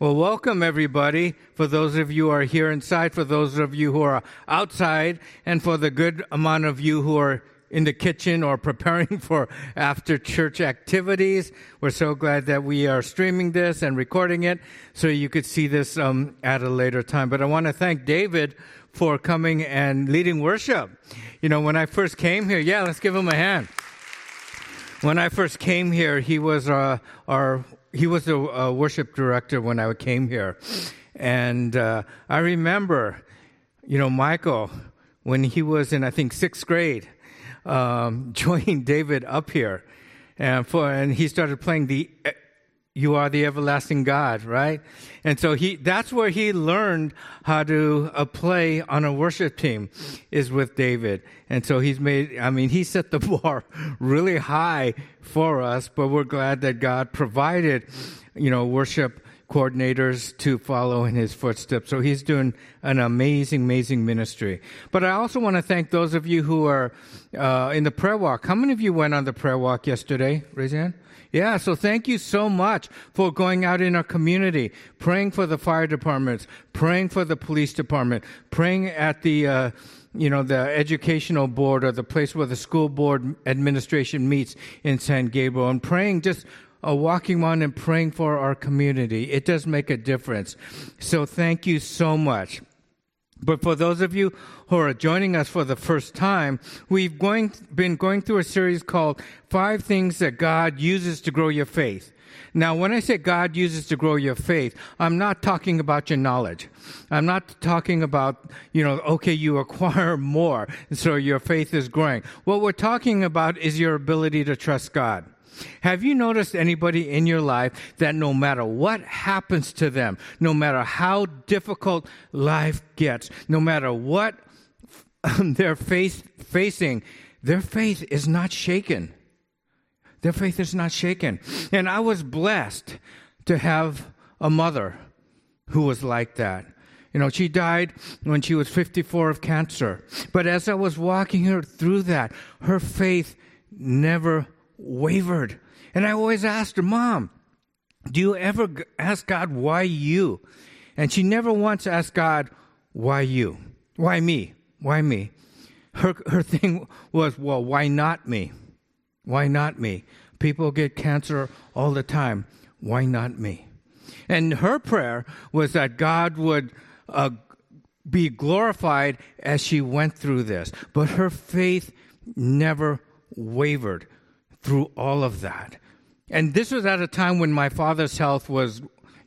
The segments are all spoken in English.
Well, welcome everybody. For those of you who are here inside, for those of you who are outside, and for the good amount of you who are in the kitchen or preparing for after church activities. We're so glad that we are streaming this and recording it so you could see this um, at a later time. But I want to thank David for coming and leading worship. You know, when I first came here, yeah, let's give him a hand. When I first came here, he was uh, our he was a, a, worship director when I came here, and uh, I remember, you know, Michael when he was in I think sixth grade, um, joining David up here, and for and he started playing the you are the everlasting God, right? And so he, that's where he learned how to uh, play on a worship team is with David. And so he's made, I mean, he set the bar really high for us, but we're glad that God provided, you know, worship coordinators to follow in his footsteps. So he's doing an amazing, amazing ministry. But I also want to thank those of you who are uh, in the prayer walk. How many of you went on the prayer walk yesterday? Raise your hand. Yeah, so thank you so much for going out in our community, praying for the fire departments, praying for the police department, praying at the, uh, you know, the educational board or the place where the school board administration meets in San Gabriel, and praying just uh, walking on and praying for our community. It does make a difference. So thank you so much. But for those of you who are joining us for the first time, we've going, been going through a series called Five Things That God Uses to Grow Your Faith. Now, when I say God uses to grow your faith, I'm not talking about your knowledge. I'm not talking about, you know, okay, you acquire more, so your faith is growing. What we're talking about is your ability to trust God. Have you noticed anybody in your life that no matter what happens to them, no matter how difficult life gets, no matter what they're face, facing, their faith is not shaken? Their faith is not shaken. And I was blessed to have a mother who was like that. You know, she died when she was 54 of cancer. But as I was walking her through that, her faith never wavered. And I always asked her, Mom, do you ever ask God, why you? And she never once asked God, why you? Why me? Why me? Her, her thing was, well, why not me? Why not me? People get cancer all the time. Why not me? And her prayer was that God would uh, be glorified as she went through this. But her faith never wavered through all of that. And this was at a time when my father's health was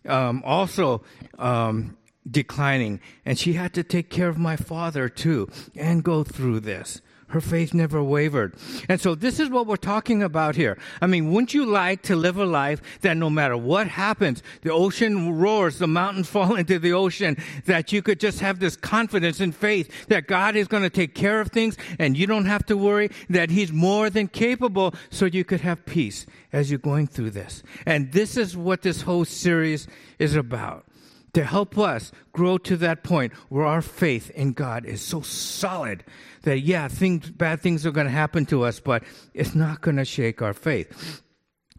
um, also um, declining, and she had to take care of my father too and go through this. Her faith never wavered. And so this is what we're talking about here. I mean, wouldn't you like to live a life that no matter what happens, the ocean roars, the mountains fall into the ocean, that you could just have this confidence and faith that God is going to take care of things and you don't have to worry that He's more than capable so you could have peace as you're going through this. And this is what this whole series is about to help us grow to that point where our faith in God is so solid that, yeah, things, bad things are going to happen to us, but it's not going to shake our faith.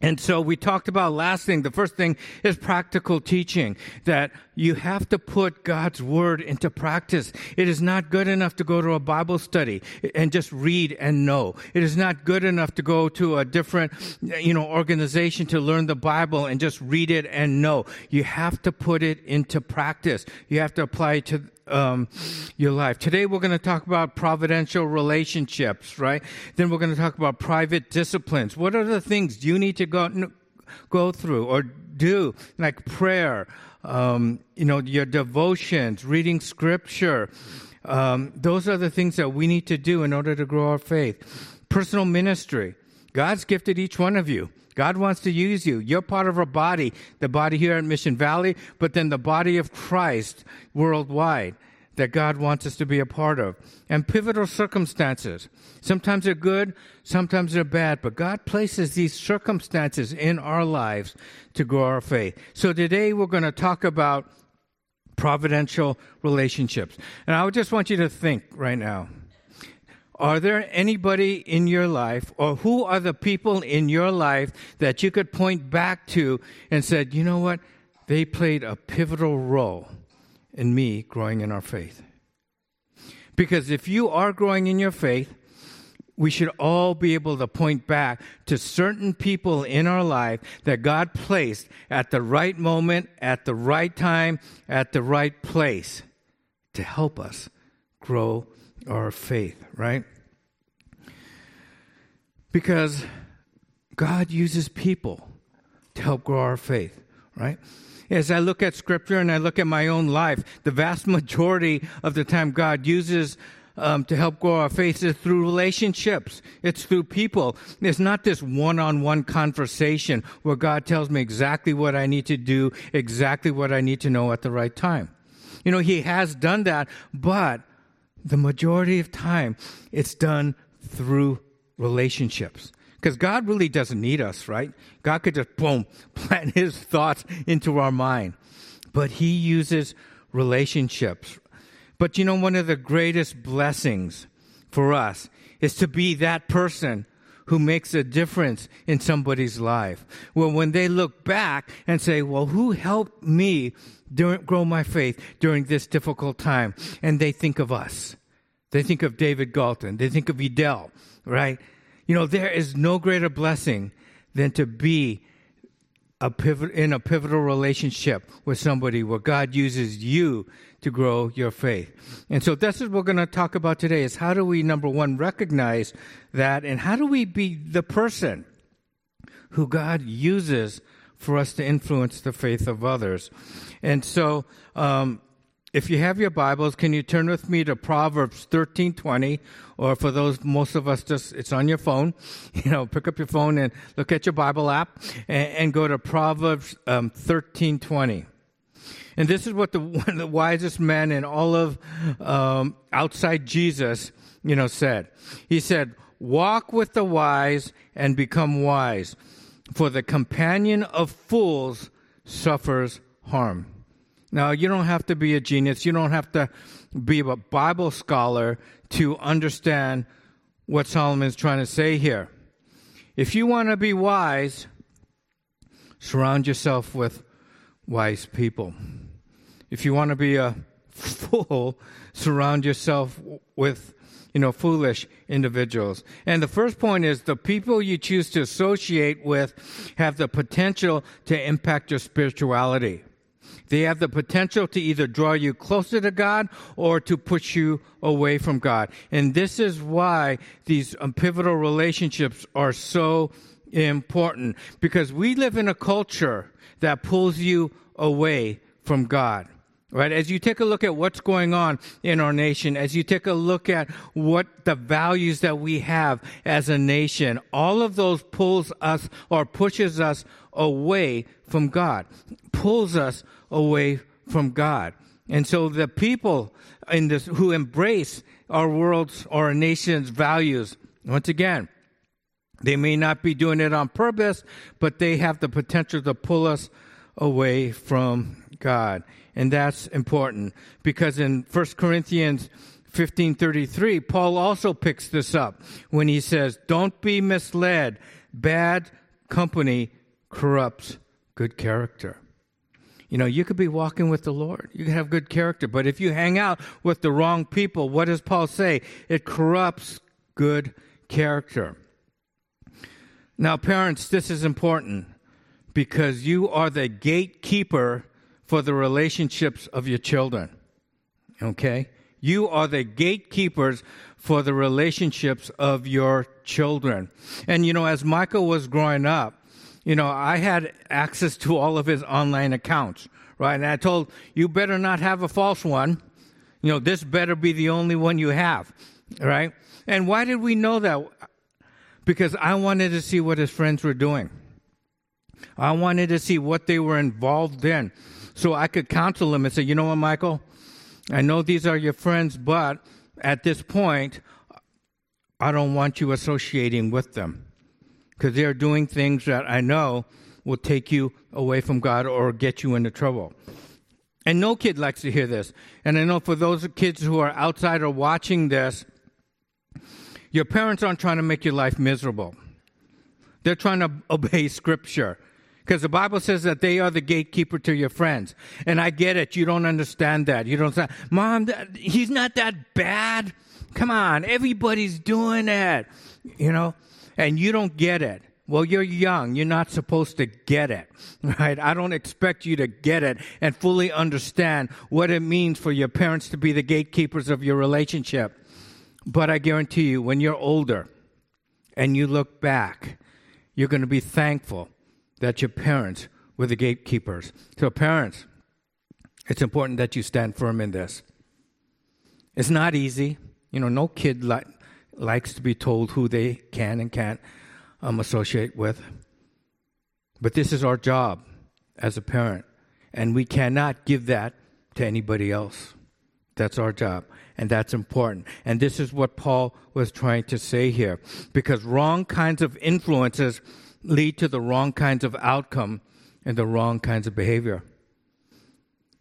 And so we talked about last thing. The first thing is practical teaching that you have to put God's word into practice. It is not good enough to go to a Bible study and just read and know. It is not good enough to go to a different, you know, organization to learn the Bible and just read it and know. You have to put it into practice. You have to apply it to um, your life. Today we're going to talk about providential relationships, right? Then we're going to talk about private disciplines. What are the things you need to go go through or do, like prayer, um, you know, your devotions, reading scripture. Um, those are the things that we need to do in order to grow our faith. Personal ministry. God's gifted each one of you. God wants to use you. You're part of our body, the body here at Mission Valley, but then the body of Christ worldwide that God wants us to be a part of. And pivotal circumstances. Sometimes they're good, sometimes they're bad, but God places these circumstances in our lives to grow our faith. So today we're going to talk about providential relationships. And I just want you to think right now. Are there anybody in your life, or who are the people in your life that you could point back to and said, you know what? they played a pivotal role in me growing in our faith. Because if you are growing in your faith, we should all be able to point back to certain people in our life that God placed at the right moment, at the right time, at the right place to help us grow our faith, right? Because God uses people to help grow our faith, right? As I look at scripture and I look at my own life, the vast majority of the time God uses um, to help grow our faith is through relationships. It's through people. It's not this one-on-one conversation where God tells me exactly what I need to do, exactly what I need to know at the right time. You know, He has done that, but the majority of time it's done through relationships. Because God really doesn't need us, right? God could just, boom, plant his thoughts into our mind. But he uses relationships. But you know, one of the greatest blessings for us is to be that person who makes a difference in somebody's life. Well, when they look back and say, well, who helped me during, grow my faith during this difficult time? And they think of us. They think of David Galton. They think of Edel, right? You know, there is no greater blessing than to be a pivot, in a pivotal relationship with somebody where God uses you to grow your faith. And so this is what we're going to talk about today is how do we, number one, recognize that and how do we be the person who God uses for us to influence the faith of others. And so, um, if you have your Bibles, can you turn with me to Proverbs 13:20 or for those most of us just it's on your phone, you know, pick up your phone and look at your Bible app and, and go to Proverbs um, 13:20. And this is what the one of the wisest men in all of um, outside Jesus, you know, said. He said, "Walk with the wise and become wise, for the companion of fools suffers harm." Now, you don't have to be a genius. You don't have to be a Bible scholar to understand what Solomon is trying to say here. If you want to be wise, surround yourself with wise people. If you want to be a fool, surround yourself with you know foolish individuals. And the first point is the people you choose to associate with have the potential to impact your spirituality. They have the potential to either draw you closer to God or to push you away from God. And this is why these um, pivotal relationships are so important because we live in a culture that pulls you away from God. Right? As you take a look at what's going on in our nation, as you take a look at what the values that we have as a nation, all of those pulls us or pushes us away from God, pulls us away from God. And so the people in this who embrace our world's or our nation's values, once again, they may not be doing it on purpose, but they have the potential to pull us away from God. And that's important because in 1 Corinthians 15:33, Paul also picks this up when he says, "Don't be misled. Bad company corrupts good character." You know, you could be walking with the Lord. You can have good character, but if you hang out with the wrong people, what does Paul say? It corrupts good character. Now, parents, this is important because you are the gatekeeper for the relationships of your children. Okay? You are the gatekeepers for the relationships of your children. And you know, as Michael was growing up, you know, I had access to all of his online accounts, right? And I told, you better not have a false one. You know, this better be the only one you have, right? And why did we know that? Because I wanted to see what his friends were doing. I wanted to see what they were involved in so I could counsel them and say, you know what, Michael? I know these are your friends, but at this point, I don't want you associating with them because they're doing things that I know will take you away from God or get you into trouble. And no kid likes to hear this. And I know for those kids who are outside or watching this, your parents aren't trying to make your life miserable. They're trying to obey scripture. Because the Bible says that they are the gatekeeper to your friends. And I get it. You don't understand that. You don't say, Mom, he's not that bad. Come on. Everybody's doing it. You know? And you don't get it. Well, you're young. You're not supposed to get it, right? I don't expect you to get it and fully understand what it means for your parents to be the gatekeepers of your relationship. But I guarantee you, when you're older and you look back, you're going to be thankful that your parents were the gatekeepers. So, parents, it's important that you stand firm in this. It's not easy. You know, no kid li- likes to be told who they can and can't um, associate with. But this is our job as a parent, and we cannot give that to anybody else. That's our job, and that's important. And this is what Paul was trying to say here, because wrong kinds of influences lead to the wrong kinds of outcome and the wrong kinds of behavior.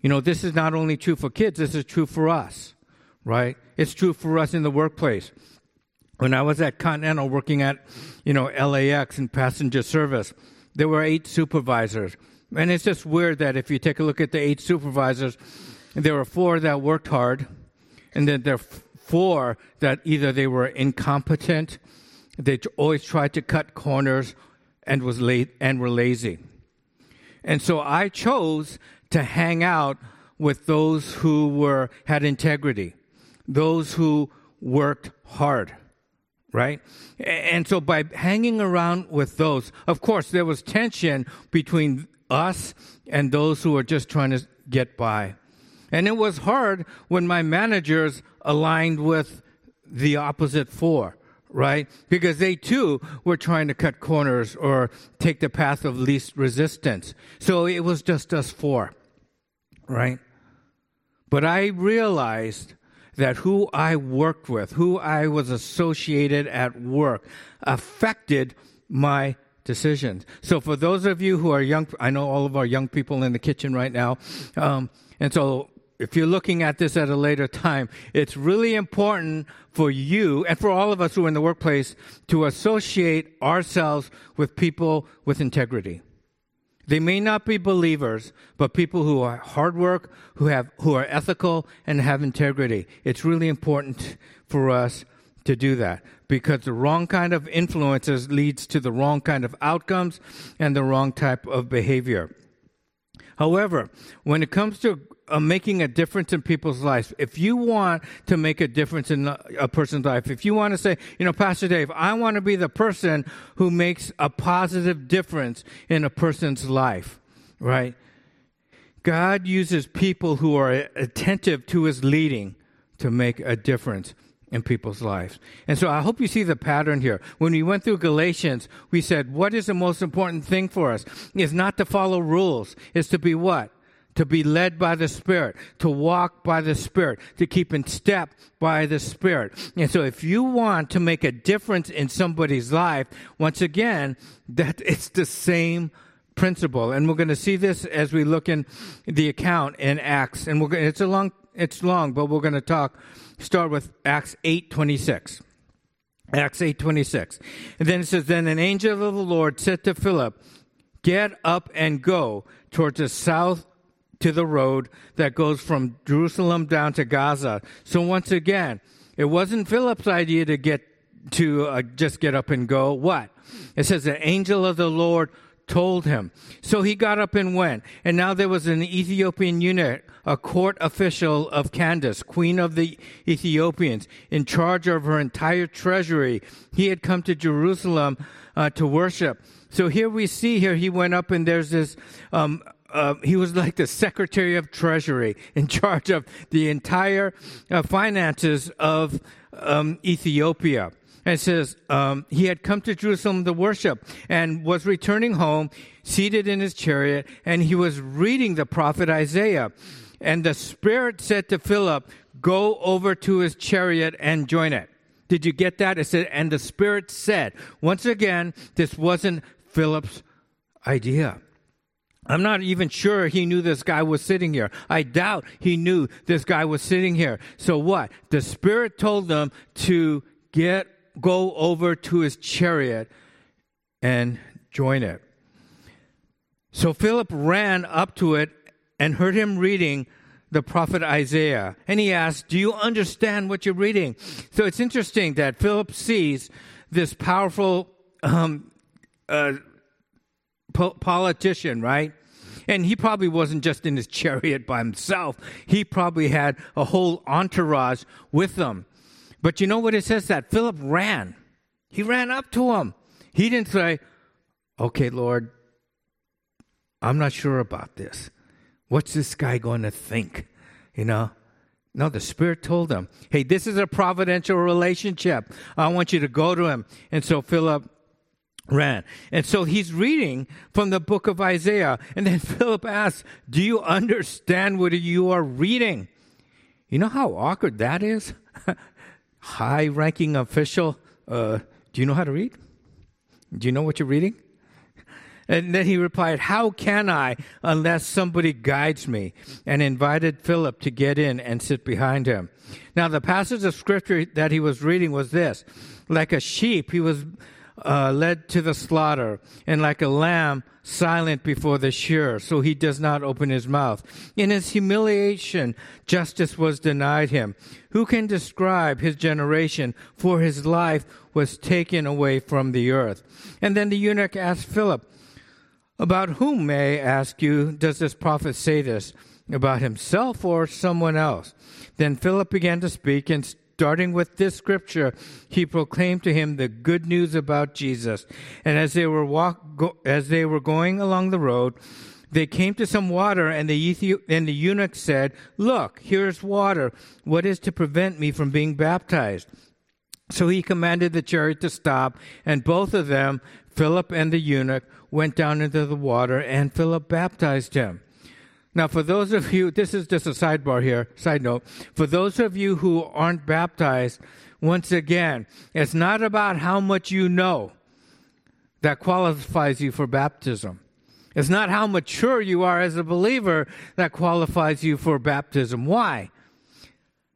You know, this is not only true for kids, this is true for us, right? It's true for us in the workplace. When I was at Continental working at, you know, LAX and passenger service, there were eight supervisors. And it's just weird that if you take a look at the eight supervisors, there were four that worked hard, and then there are four that either they were incompetent, they always tried to cut corners, and was late and were lazy. And so I chose to hang out with those who were had integrity, those who worked hard, right? And so by hanging around with those, of course there was tension between us and those who were just trying to get by. And it was hard when my managers aligned with the opposite four right? Because they too were trying to cut corners or take the path of least resistance. So it was just us four, right? But I realized that who I worked with, who I was associated at work, affected my decisions. So for those of you who are young, I know all of our young people in the kitchen right now, um, and so if you're looking at this at a later time, it's really important for you and for all of us who are in the workplace to associate ourselves with people with integrity. They may not be believers, but people who are hard work, who have, who are ethical and have integrity. It's really important for us to do that because the wrong kind of influences leads to the wrong kind of outcomes and the wrong type of behavior. However, when it comes to uh, making a difference in people's lives, if you want to make a difference in a person's life, if you want to say, you know, Pastor Dave, I want to be the person who makes a positive difference in a person's life, right? God uses people who are attentive to his leading to make a difference in people's lives. And so I hope you see the pattern here. When we went through Galatians, we said, what is the most important thing for us? Is not to follow rules, is to be what? To be led by the Spirit, to walk by the Spirit, to keep in step by the Spirit. And so if you want to make a difference in somebody's life, once again, that it's the same principle. And we're going to see this as we look in the account in Acts. And we're going, it's a long, it's long, but we're going to talk, start with Acts 8:26. Acts 8:26. And then it says, Then an angel of the Lord said to Philip, Get up and go towards the south to the road that goes from Jerusalem down to Gaza. So once again, it wasn't Philip's idea to get to uh, just get up and go. What? It says the angel of the Lord told him. So he got up and went. And now there was an Ethiopian eunuch, a court official of Candace, queen of the Ethiopians, in charge of her entire treasury. He had come to Jerusalem uh, to worship. So here we see here he went up and there's this um, uh, he was like the Secretary of Treasury in charge of the entire uh, finances of um, Ethiopia. And says um, he had come to Jerusalem to worship and was returning home, seated in his chariot, and he was reading the prophet Isaiah. And the Spirit said to Philip, Go over to his chariot and join it. Did you get that? It said, and the Spirit said. Once again, this wasn't Philip's idea. I'm not even sure he knew this guy was sitting here. I doubt he knew this guy was sitting here. So what? The Spirit told them to get, go over to his chariot and join it. So Philip ran up to it and heard him reading the prophet Isaiah. And he asked, Do you understand what you're reading? So it's interesting that Philip sees this powerful um, uh, po- politician, right? And he probably wasn't just in his chariot by himself. He probably had a whole entourage with him. But you know what it says? That Philip ran. He ran up to him. He didn't say, Okay, Lord, I'm not sure about this. What's this guy going to think? You know? No, the Spirit told him, Hey, this is a providential relationship. I want you to go to him. And so Philip ran. And so he's reading from the book of Isaiah. And then Philip asks, Do you understand what you are reading? You know how awkward that is? High ranking official, uh, do you know how to read? Do you know what you're reading? And then he replied, How can I unless somebody guides me? And invited Philip to get in and sit behind him. Now, the passage of scripture that he was reading was this Like a sheep, he was uh, led to the slaughter, and like a lamb, silent before the shearer, so he does not open his mouth. In his humiliation, justice was denied him. Who can describe his generation? For his life was taken away from the earth. And then the eunuch asked Philip, About whom, may I ask you, does this prophet say this? About himself or someone else? Then Philip began to speak and starting with this scripture, he proclaimed to him the good news about Jesus. And as they were walk, go, as they were going along the road, they came to some water, and the, and the eunuch said, Look, here's water. What is to prevent me from being baptized? So he commanded the chariot to stop, and both of them, Philip and the eunuch, went down into the water, and Philip baptized him. Now, for those of you, this is just a sidebar here, side note. For those of you who aren't baptized, once again, it's not about how much you know that qualifies you for baptism. It's not how mature you are as a believer that qualifies you for baptism. Why?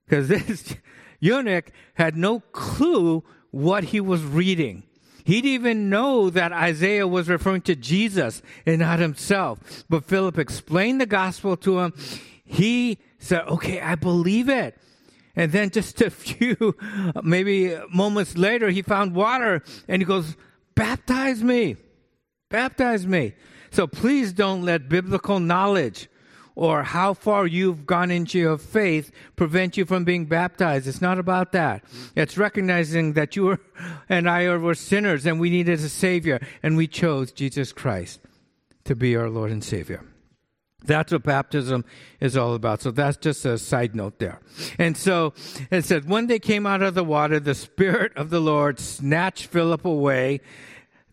Because this eunuch had no clue what he was reading. He didn't even know that Isaiah was referring to Jesus and not himself. But Philip explained the gospel to him. He said, okay, I believe it. And then just a few, maybe moments later, he found water and he goes, baptize me, baptize me. So please don't let biblical knowledge or how far you've gone into your faith prevent you from being baptized. It's not about that. It's recognizing that you were, and I are were sinners and we needed a Savior, and we chose Jesus Christ to be our Lord and Savior. That's what baptism is all about. So that's just a side note there. And so it says, when they came out of the water, the Spirit of the Lord snatched Philip away.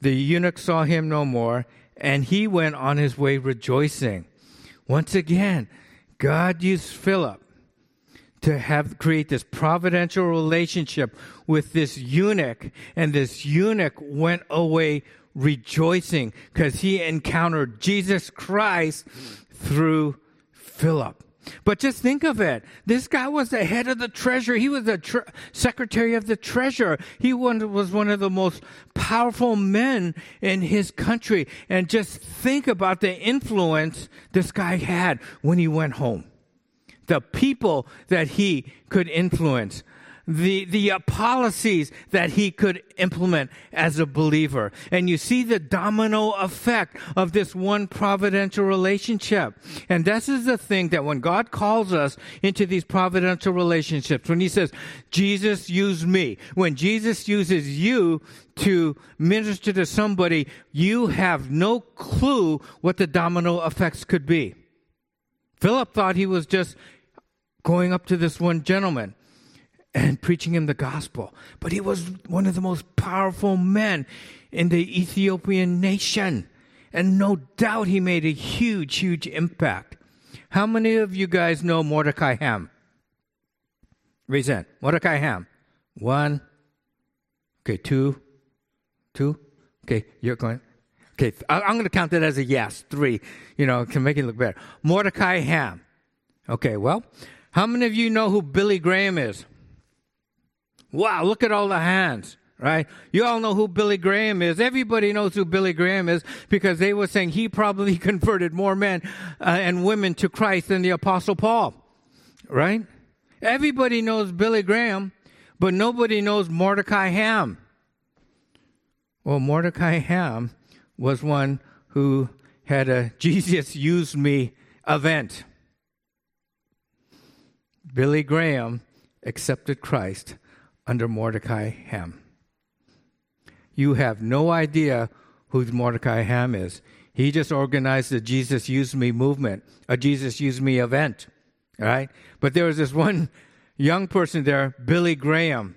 The eunuch saw him no more, and he went on his way rejoicing. Once again, God used Philip to have create this providential relationship with this eunuch, and this eunuch went away rejoicing because he encountered Jesus Christ through Philip. But just think of it. This guy was the head of the treasury. He was the tre- secretary of the treasurer. He was one of the most powerful men in his country. And just think about the influence this guy had when he went home. The people that he could influence the, the uh, policies that he could implement as a believer. And you see the domino effect of this one providential relationship. And this is the thing that when God calls us into these providential relationships, when he says, Jesus used me, when Jesus uses you to minister to somebody, you have no clue what the domino effects could be. Philip thought he was just going up to this one gentleman and preaching him the gospel. But he was one of the most powerful men in the Ethiopian nation. And no doubt he made a huge, huge impact. How many of you guys know Mordecai Ham? Raise hand. Mordecai Ham. One. Okay, two. Two. Okay, you're going. Okay, I'm going to count that as a yes. Three, you know, to make it look better. Mordecai Ham. Okay, well, how many of you know who Billy Graham is? Wow, look at all the hands. right? You all know who Billy Graham is. Everybody knows who Billy Graham is because they were saying he probably converted more men uh, and women to Christ than the Apostle Paul, right? Everybody knows Billy Graham, but nobody knows Mordecai Ham. Well, Mordecai Ham was one who had a Jesus used me event. Billy Graham accepted Christ under Mordecai Ham. You have no idea who Mordecai Ham is. He just organized the Jesus Use Me movement, a Jesus Use Me event, right? But there was this one young person there, Billy Graham.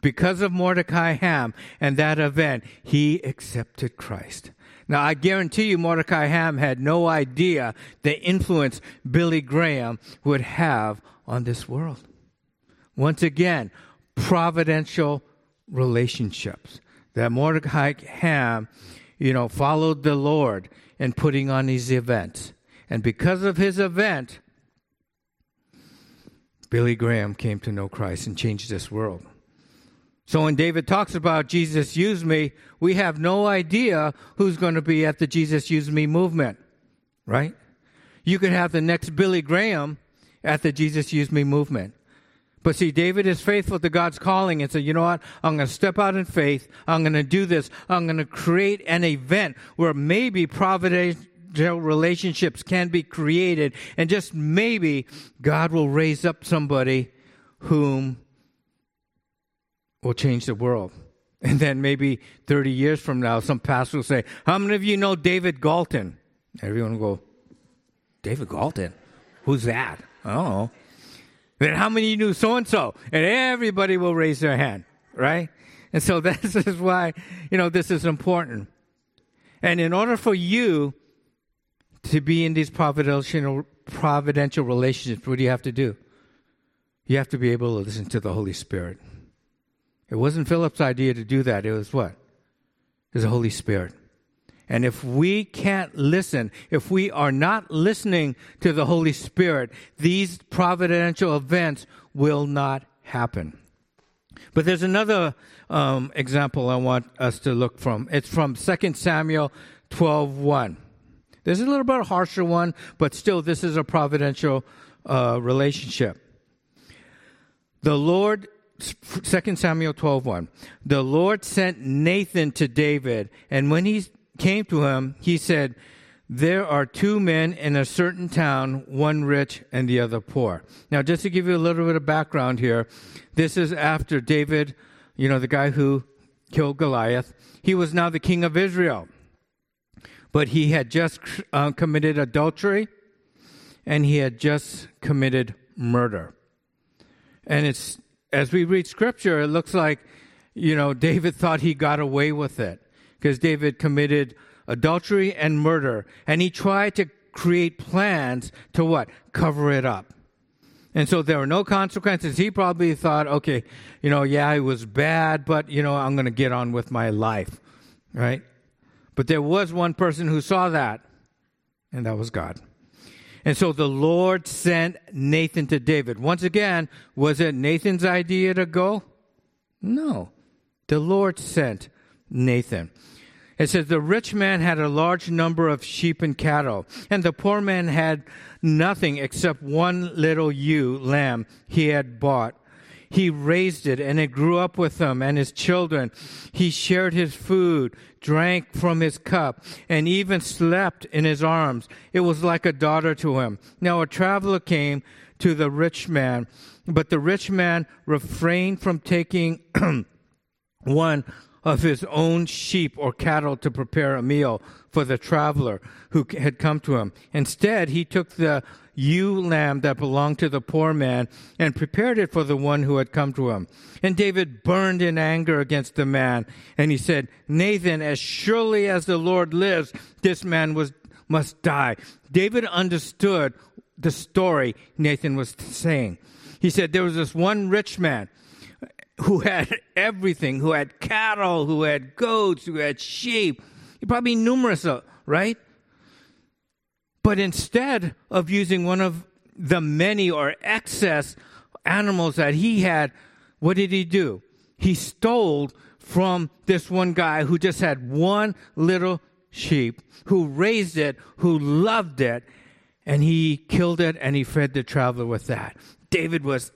Because of Mordecai Ham and that event, he accepted Christ. Now, I guarantee you, Mordecai Ham had no idea the influence Billy Graham would have on this world. Once again, providential relationships that Mordecai Ham, you know, followed the Lord in putting on these events. And because of his event, Billy Graham came to know Christ and changed this world. So when David talks about Jesus use me, we have no idea who's going to be at the Jesus use me movement, right? You could have the next Billy Graham at the Jesus use me movement. But see, David is faithful to God's calling and said, you know what? I'm going to step out in faith. I'm going to do this. I'm going to create an event where maybe providential relationships can be created. And just maybe God will raise up somebody whom will change the world. And then maybe 30 years from now, some pastor will say, How many of you know David Galton? Everyone will go, David Galton? Who's that? I don't know. Then how many knew so and so? And everybody will raise their hand, right? And so this is why, you know, this is important. And in order for you to be in these providential, providential relationships, what do you have to do? You have to be able to listen to the Holy Spirit. It wasn't Philip's idea to do that. It was what? It was the Holy Spirit. And if we can't listen, if we are not listening to the Holy Spirit, these providential events will not happen. But there's another um, example I want us to look from. It's from 2 Samuel 12:1. is a little bit harsher one, but still, this is a providential uh, relationship. The Lord 2 Samuel 12:1. The Lord sent Nathan to David, and when he came to him, he said, There are two men in a certain town, one rich and the other poor. Now, just to give you a little bit of background here, this is after David, you know, the guy who killed Goliath. He was now the king of Israel. But he had just uh, committed adultery and he had just committed murder. And it's, as we read scripture, it looks like, you know, David thought he got away with it because David committed adultery and murder, and he tried to create plans to what? Cover it up. And so there were no consequences. He probably thought, okay, you know, yeah, it was bad, but, you know, I'm going to get on with my life, right? But there was one person who saw that, and that was God. And so the Lord sent Nathan to David. Once again, was it Nathan's idea to go? No. The Lord sent Nathan. It says, The rich man had a large number of sheep and cattle, and the poor man had nothing except one little ewe lamb he had bought. He raised it, and it grew up with him and his children. He shared his food, drank from his cup, and even slept in his arms. It was like a daughter to him. Now a traveler came to the rich man, but the rich man refrained from taking one of his own sheep or cattle to prepare a meal for the traveler who had come to him. Instead, he took the ewe lamb that belonged to the poor man and prepared it for the one who had come to him. And David burned in anger against the man, and he said, Nathan, as surely as the Lord lives, this man was, must die. David understood the story Nathan was saying. He said, There was this one rich man who had everything, who had cattle, who had goats, who had sheep. Probably numerous, uh, right? But instead of using one of the many or excess animals that he had, what did he do? He stole from this one guy who just had one little sheep, who raised it, who loved it, and he killed it and he fed the traveler with that. David was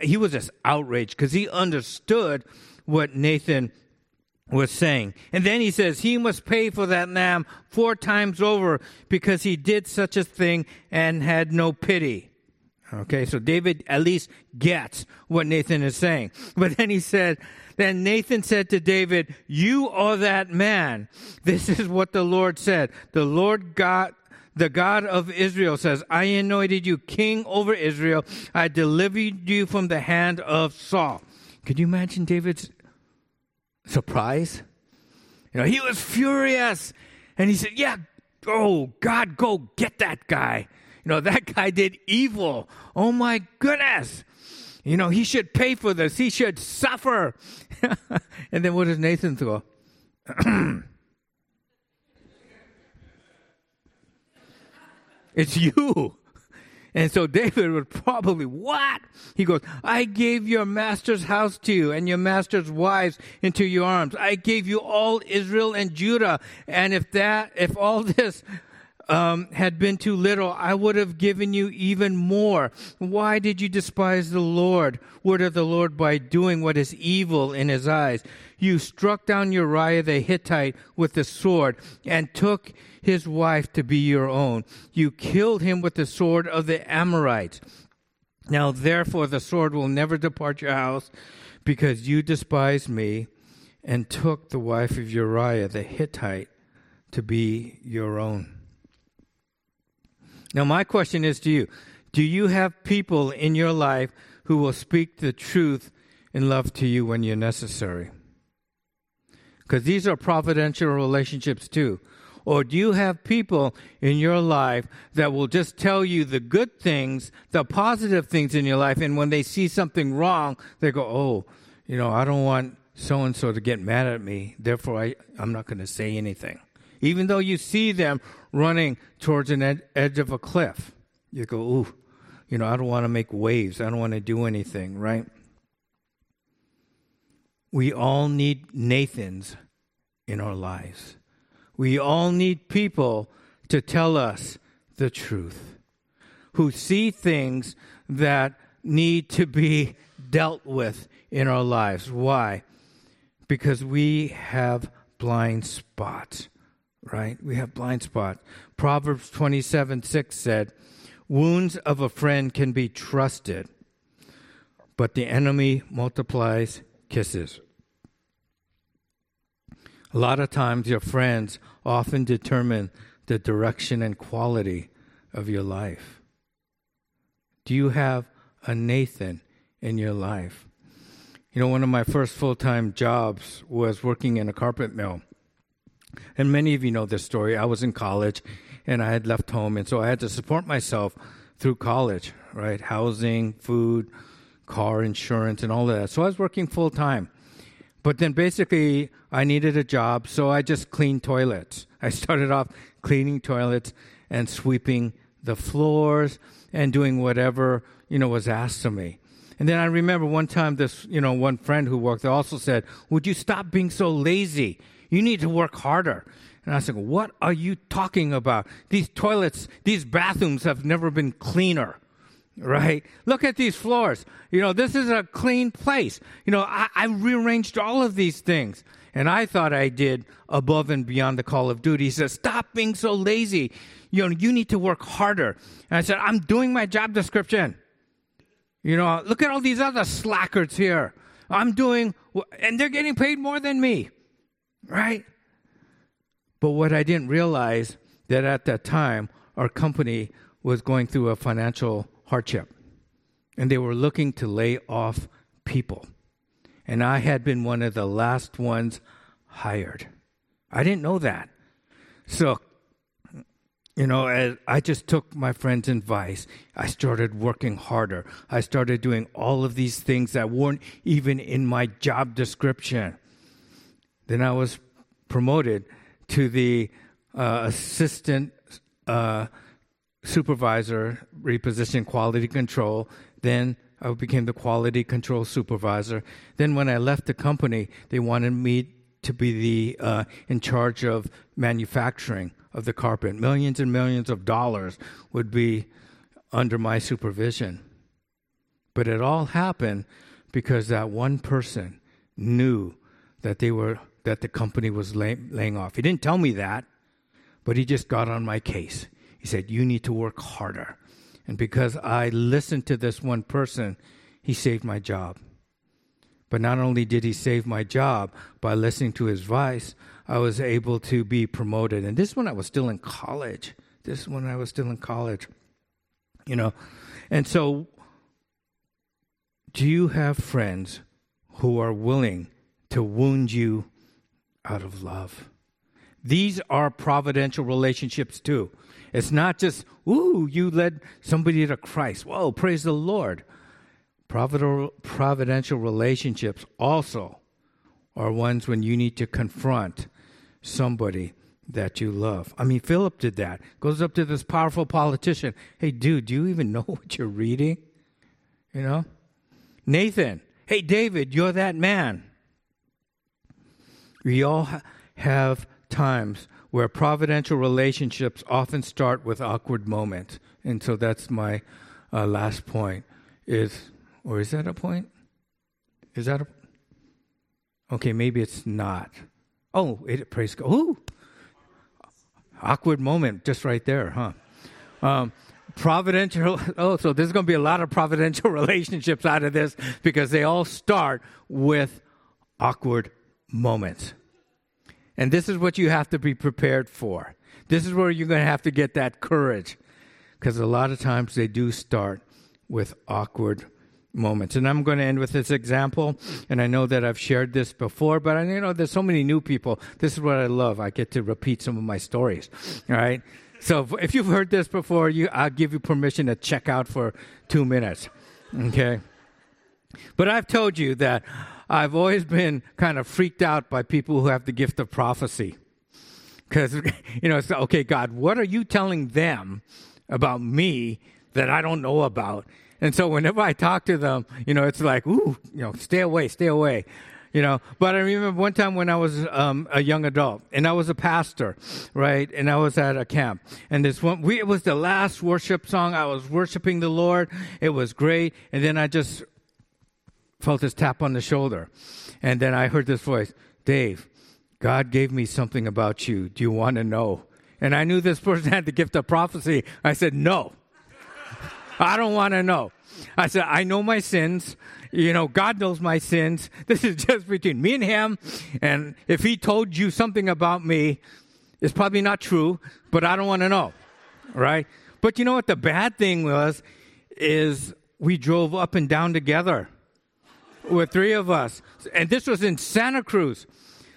he was just outraged because he understood what Nathan was saying. And then he says he must pay for that lamb four times over because he did such a thing and had no pity. Okay, so David at least gets what Nathan is saying. But then he said, then Nathan said to David, You are that man. This is what the Lord said. The Lord God the God of Israel says, I anointed you king over Israel. I delivered you from the hand of Saul. Could you imagine David's surprise? You know, he was furious. And he said, Yeah, oh, God, go get that guy. You know, that guy did evil. Oh my goodness. You know, he should pay for this. He should suffer. and then what does Nathan go? It's you. And so David would probably, what? He goes, I gave your master's house to you and your master's wives into your arms. I gave you all Israel and Judah. And if that, if all this um, had been too little, I would have given you even more. Why did you despise the Lord, word of the Lord, by doing what is evil in his eyes? You struck down Uriah the Hittite with the sword and took his wife to be your own. You killed him with the sword of the Amorites. Now, therefore, the sword will never depart your house because you despised me and took the wife of Uriah the Hittite to be your own. Now, my question is to you Do you have people in your life who will speak the truth in love to you when you're necessary? Because these are providential relationships too. Or do you have people in your life that will just tell you the good things, the positive things in your life, and when they see something wrong, they go, oh, you know, I don't want so and so to get mad at me, therefore I, I'm not going to say anything. Even though you see them running towards an ed- edge of a cliff, you go, ooh, you know, I don't want to make waves. I don't want to do anything, right? We all need Nathans in our lives. We all need people to tell us the truth, who see things that need to be dealt with in our lives. Why? Because we have blind spots right? We have blind spots. Proverbs 27 6 said, Wounds of a friend can be trusted, but the enemy multiplies kisses. A lot of times, your friends often determine the direction and quality of your life. Do you have a Nathan in your life? You know, one of my first full time jobs was working in a carpet mill. And many of you know this story. I was in college and I had left home, and so I had to support myself through college, right? Housing, food, car insurance, and all of that. So I was working full time. But then basically, I needed a job, so I just cleaned toilets. I started off cleaning toilets and sweeping the floors and doing whatever, you know, was asked of me. And then I remember one time this, you know, one friend who worked there also said, Would you stop being so lazy? You need to work harder. And I said, What are you talking about? These toilets, these bathrooms have never been cleaner, right? Look at these floors. You know, this is a clean place. You know, I, I rearranged all of these things. And I thought I did above and beyond the call of duty. He says, Stop being so lazy. You know, you need to work harder. And I said, I'm doing my job description. You know, look at all these other slackers here. I'm doing, and they're getting paid more than me right? But what I didn't realize that at that time our company was going through a financial hardship and they were looking to lay off people. And I had been one of the last ones hired. I didn't know that. So, you know, I just took my friend's advice. I started working harder. I started doing all of these things that weren't even in my job description. Then I was promoted to the uh, assistant uh, supervisor, reposition quality control. Then I became the quality control supervisor. Then, when I left the company, they wanted me to be the uh, in charge of manufacturing of the carpet. Millions and millions of dollars would be under my supervision. But it all happened because that one person knew that they were that the company was lay, laying off. He didn't tell me that, but he just got on my case. He said, "You need to work harder." And because I listened to this one person, he saved my job. But not only did he save my job by listening to his advice, I was able to be promoted. And this when I was still in college. This is when I was still in college. You know, and so do you have friends who are willing to wound you out of love? These are providential relationships too. It's not just, ooh, you led somebody to Christ. Whoa, praise the Lord. Providential relationships also are ones when you need to confront somebody that you love. I mean, Philip did that. Goes up to this powerful politician. Hey, dude, do you even know what you're reading? You know? Nathan, hey, David, you're that man. We all ha- have times where providential relationships often start with awkward moments. And so that's my uh, last point is, or is that a point? Is that a, okay, maybe it's not. Oh, it, praise God. Ooh, awkward moment just right there, huh? Um, providential, oh, so there's going to be a lot of providential relationships out of this because they all start with awkward moments. And this is what you have to be prepared for. This is where you're going to have to get that courage because a lot of times they do start with awkward moments. And I'm going to end with this example. And I know that I've shared this before, but I you know there's so many new people. This is what I love. I get to repeat some of my stories. All right. So if you've heard this before, you I'll give you permission to check out for two minutes. Okay. But I've told you that I've always been kind of freaked out by people who have the gift of prophecy. Because, you know, it's okay, God, what are you telling them about me that I don't know about? And so whenever I talk to them, you know, it's like, ooh, you know, stay away, stay away. You know, but I remember one time when I was um, a young adult and I was a pastor, right? And I was at a camp. And this one, we, it was the last worship song. I was worshiping the Lord. It was great. And then I just felt this tap on the shoulder. And then I heard this voice Dave, God gave me something about you. Do you want to know? And I knew this person had the gift of prophecy. I said, No. I don't want to know. I said, I know my sins. You know, God knows my sins. This is just between me and Him. And if He told you something about me, it's probably not true, but I don't want to know. Right? But you know what the bad thing was? Is we drove up and down together with three of us. And this was in Santa Cruz.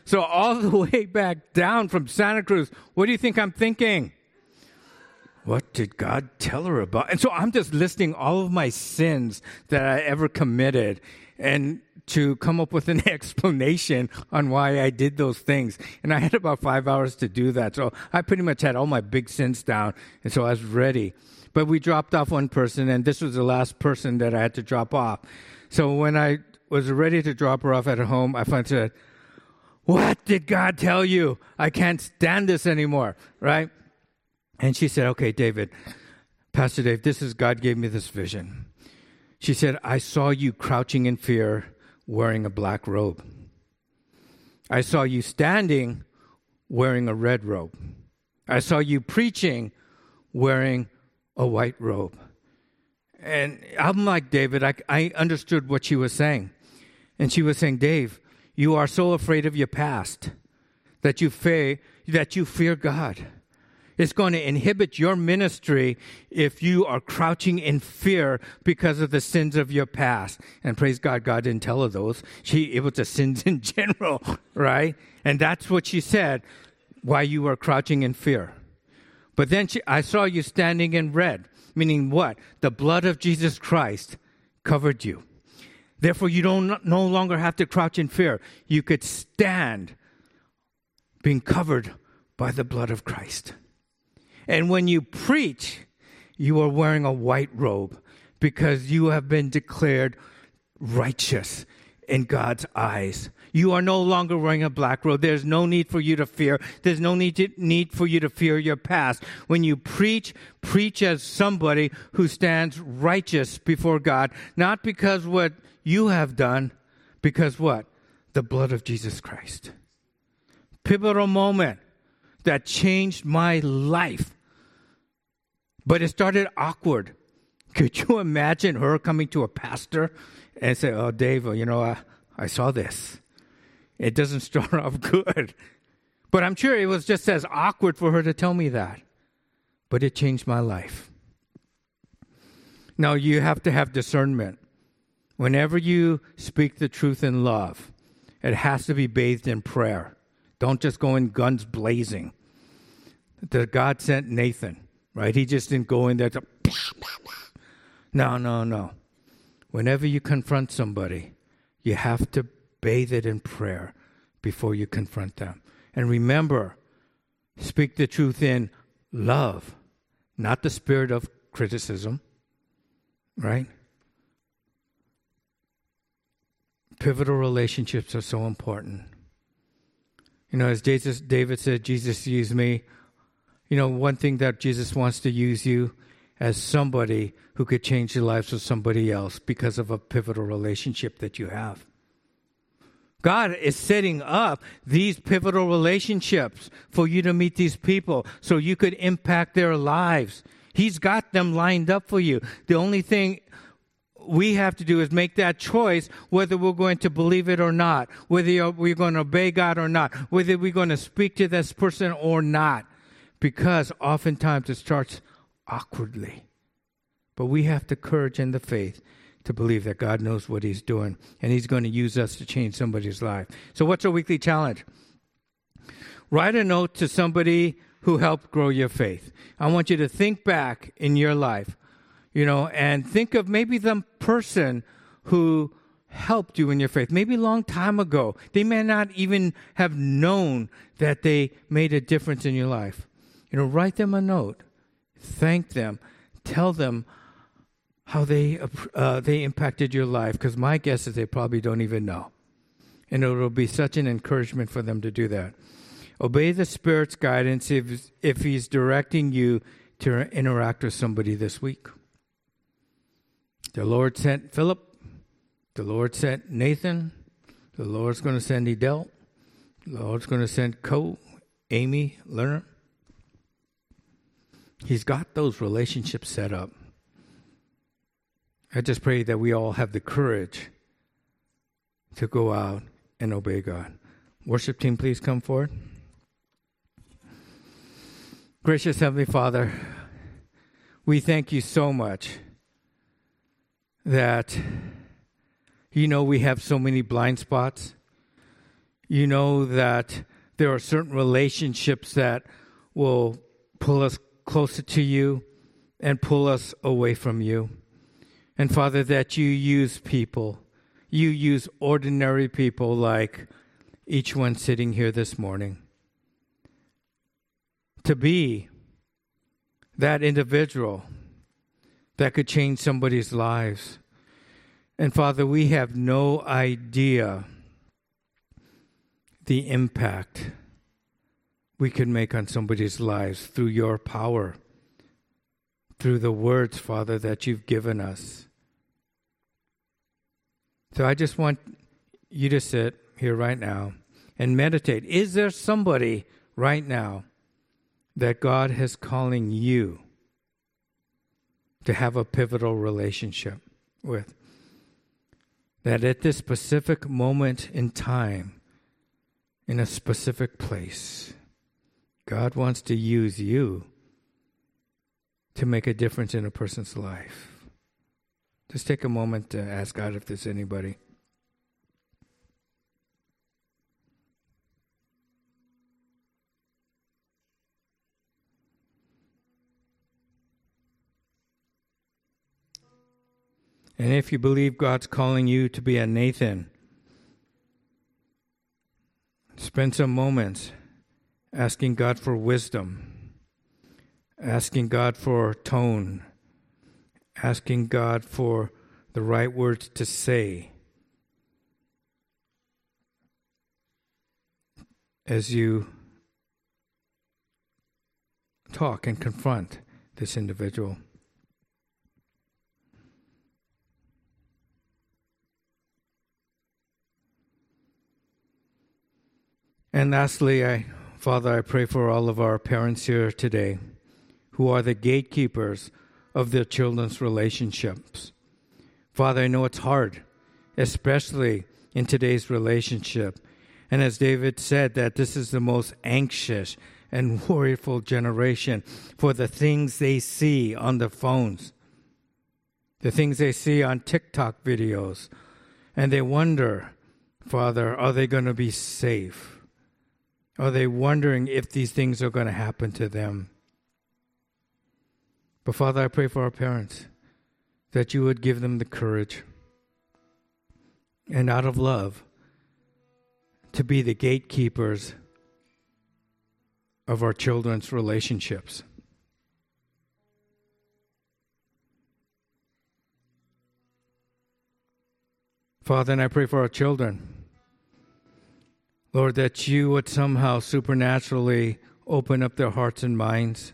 So all the way back down from Santa Cruz, what do you think I'm thinking? What did God tell her about? And so I'm just listing all of my sins that I ever committed and to come up with an explanation on why I did those things. And I had about five hours to do that. So I pretty much had all my big sins down. And so I was ready. But we dropped off one person, and this was the last person that I had to drop off. So when I was ready to drop her off at her home, I finally said, What did God tell you? I can't stand this anymore, right? And she said, Okay, David, Pastor Dave, this is God gave me this vision. She said, I saw you crouching in fear wearing a black robe. I saw you standing wearing a red robe. I saw you preaching wearing a white robe. And I'm like David, I, I understood what she was saying. And she was saying, Dave, you are so afraid of your past that you fear, that you fear God. It's going to inhibit your ministry if you are crouching in fear because of the sins of your past. And praise God, God didn't tell her those. She, it was the sins in general, right? And that's what she said, why you were crouching in fear. But then she, I saw you standing in red, meaning what? The blood of Jesus Christ covered you. Therefore, you don't no longer have to crouch in fear. You could stand being covered by the blood of Christ. And when you preach, you are wearing a white robe because you have been declared righteous in God's eyes. You are no longer wearing a black robe. There's no need for you to fear. There's no need, to, need for you to fear your past. When you preach, preach as somebody who stands righteous before God, not because what you have done, because what? The blood of Jesus Christ. Pivotal moment that changed my life. But it started awkward. Could you imagine her coming to a pastor and say, "Oh, Dave, uh, you know, I, I saw this. It doesn't start off good." But I'm sure it was just as awkward for her to tell me that. But it changed my life. Now you have to have discernment. Whenever you speak the truth in love, it has to be bathed in prayer. Don't just go in guns blazing. The God sent Nathan, right? He just didn't go in there to. No, no, no. Whenever you confront somebody, you have to bathe it in prayer before you confront them. And remember, speak the truth in love, not the spirit of criticism, right? Pivotal relationships are so important. You know, as Jesus, David said, Jesus used me. You know, one thing that Jesus wants to use you as somebody who could change the lives of somebody else because of a pivotal relationship that you have. God is setting up these pivotal relationships for you to meet these people so you could impact their lives. He's got them lined up for you. The only thing we have to do is make that choice whether we're going to believe it or not, whether we're going to obey God or not, whether we're going to speak to this person or not. Because oftentimes it starts awkwardly. But we have the courage and the faith to believe that God knows what He's doing and He's going to use us to change somebody's life. So, what's our weekly challenge? Write a note to somebody who helped grow your faith. I want you to think back in your life, you know, and think of maybe the person who helped you in your faith, maybe a long time ago. They may not even have known that they made a difference in your life. You know, write them a note thank them, tell them how they uh, they impacted your life. Because my guess is they probably don't even know, and it will be such an encouragement for them to do that. Obey the Spirit's guidance if if He's directing you to interact with somebody this week. The Lord sent Philip. The Lord sent Nathan. The Lord's going to send Edel. The Lord's going to send Co, Amy, Lerner. He's got those relationships set up. I just pray that we all have the courage to go out and obey God. Worship team, please come forward. Gracious Heavenly Father, we thank you so much that you know we have so many blind spots. You know that there are certain relationships that will pull us closer to you and pull us away from you. And Father, that you use people, you use ordinary people like each one sitting here this morning to be that individual that could change somebody's lives. And Father, we have no idea the impact we can make on somebody's lives through your power, through the words, Father, that you've given us. So I just want you to sit here right now and meditate. Is there somebody right now that God is calling you to have a pivotal relationship with? That at this specific moment in time, in a specific place, God wants to use you to make a difference in a person's life. Just take a moment to ask God if there's anybody. And if you believe God's calling you to be a Nathan, spend some moments asking God for wisdom, asking God for tone, asking God for the right words to say as you talk and confront this individual. And lastly, I, Father, I pray for all of our parents here today who are the gatekeepers of their children's relationships. Father, I know it's hard, especially in today's relationship. And as David said, that this is the most anxious and worryful generation for the things they see on the phones, the things they see on TikTok videos. And they wonder, Father, are they going to be safe? Are they wondering if these things are going to happen to them? But Father, I pray for our parents that you would give them the courage and out of love to be the gatekeepers of our children's relationships. Father, and I pray for our children. Lord, that you would somehow supernaturally open up their hearts and minds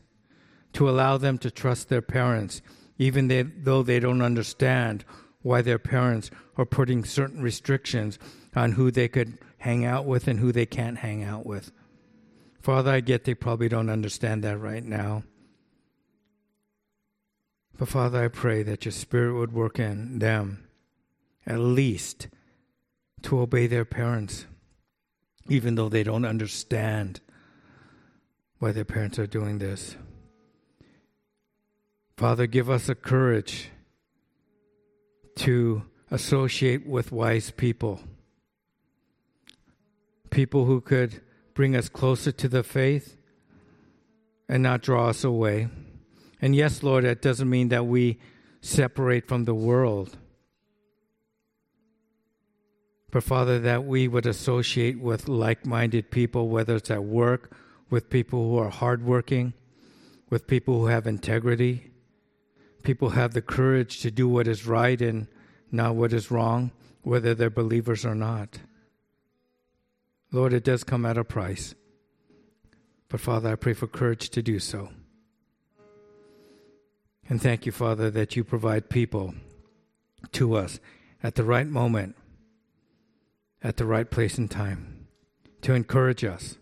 to allow them to trust their parents, even they, though they don't understand why their parents are putting certain restrictions on who they could hang out with and who they can't hang out with. Father, I get they probably don't understand that right now. But Father, I pray that your Spirit would work in them, at least to obey their parents, even though they don't understand why their parents are doing this. Father, give us the courage to associate with wise people, people who could bring us closer to the faith and not draw us away. And yes, Lord, that doesn't mean that we separate from the world. But Father, that we would associate with like minded people, whether it's at work, with people who are hardworking, with people who have integrity, people who have the courage to do what is right and not what is wrong, whether they're believers or not. Lord, it does come at a price. But Father, I pray for courage to do so. And thank you, Father, that you provide people to us at the right moment, at the right place and time to encourage us.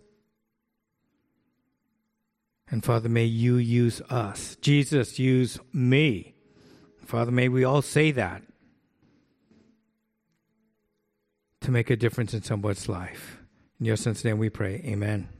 And Father, may you use us. Jesus, use me. Father, may we all say that to make a difference in someone's life. In your son's name we pray. Amen.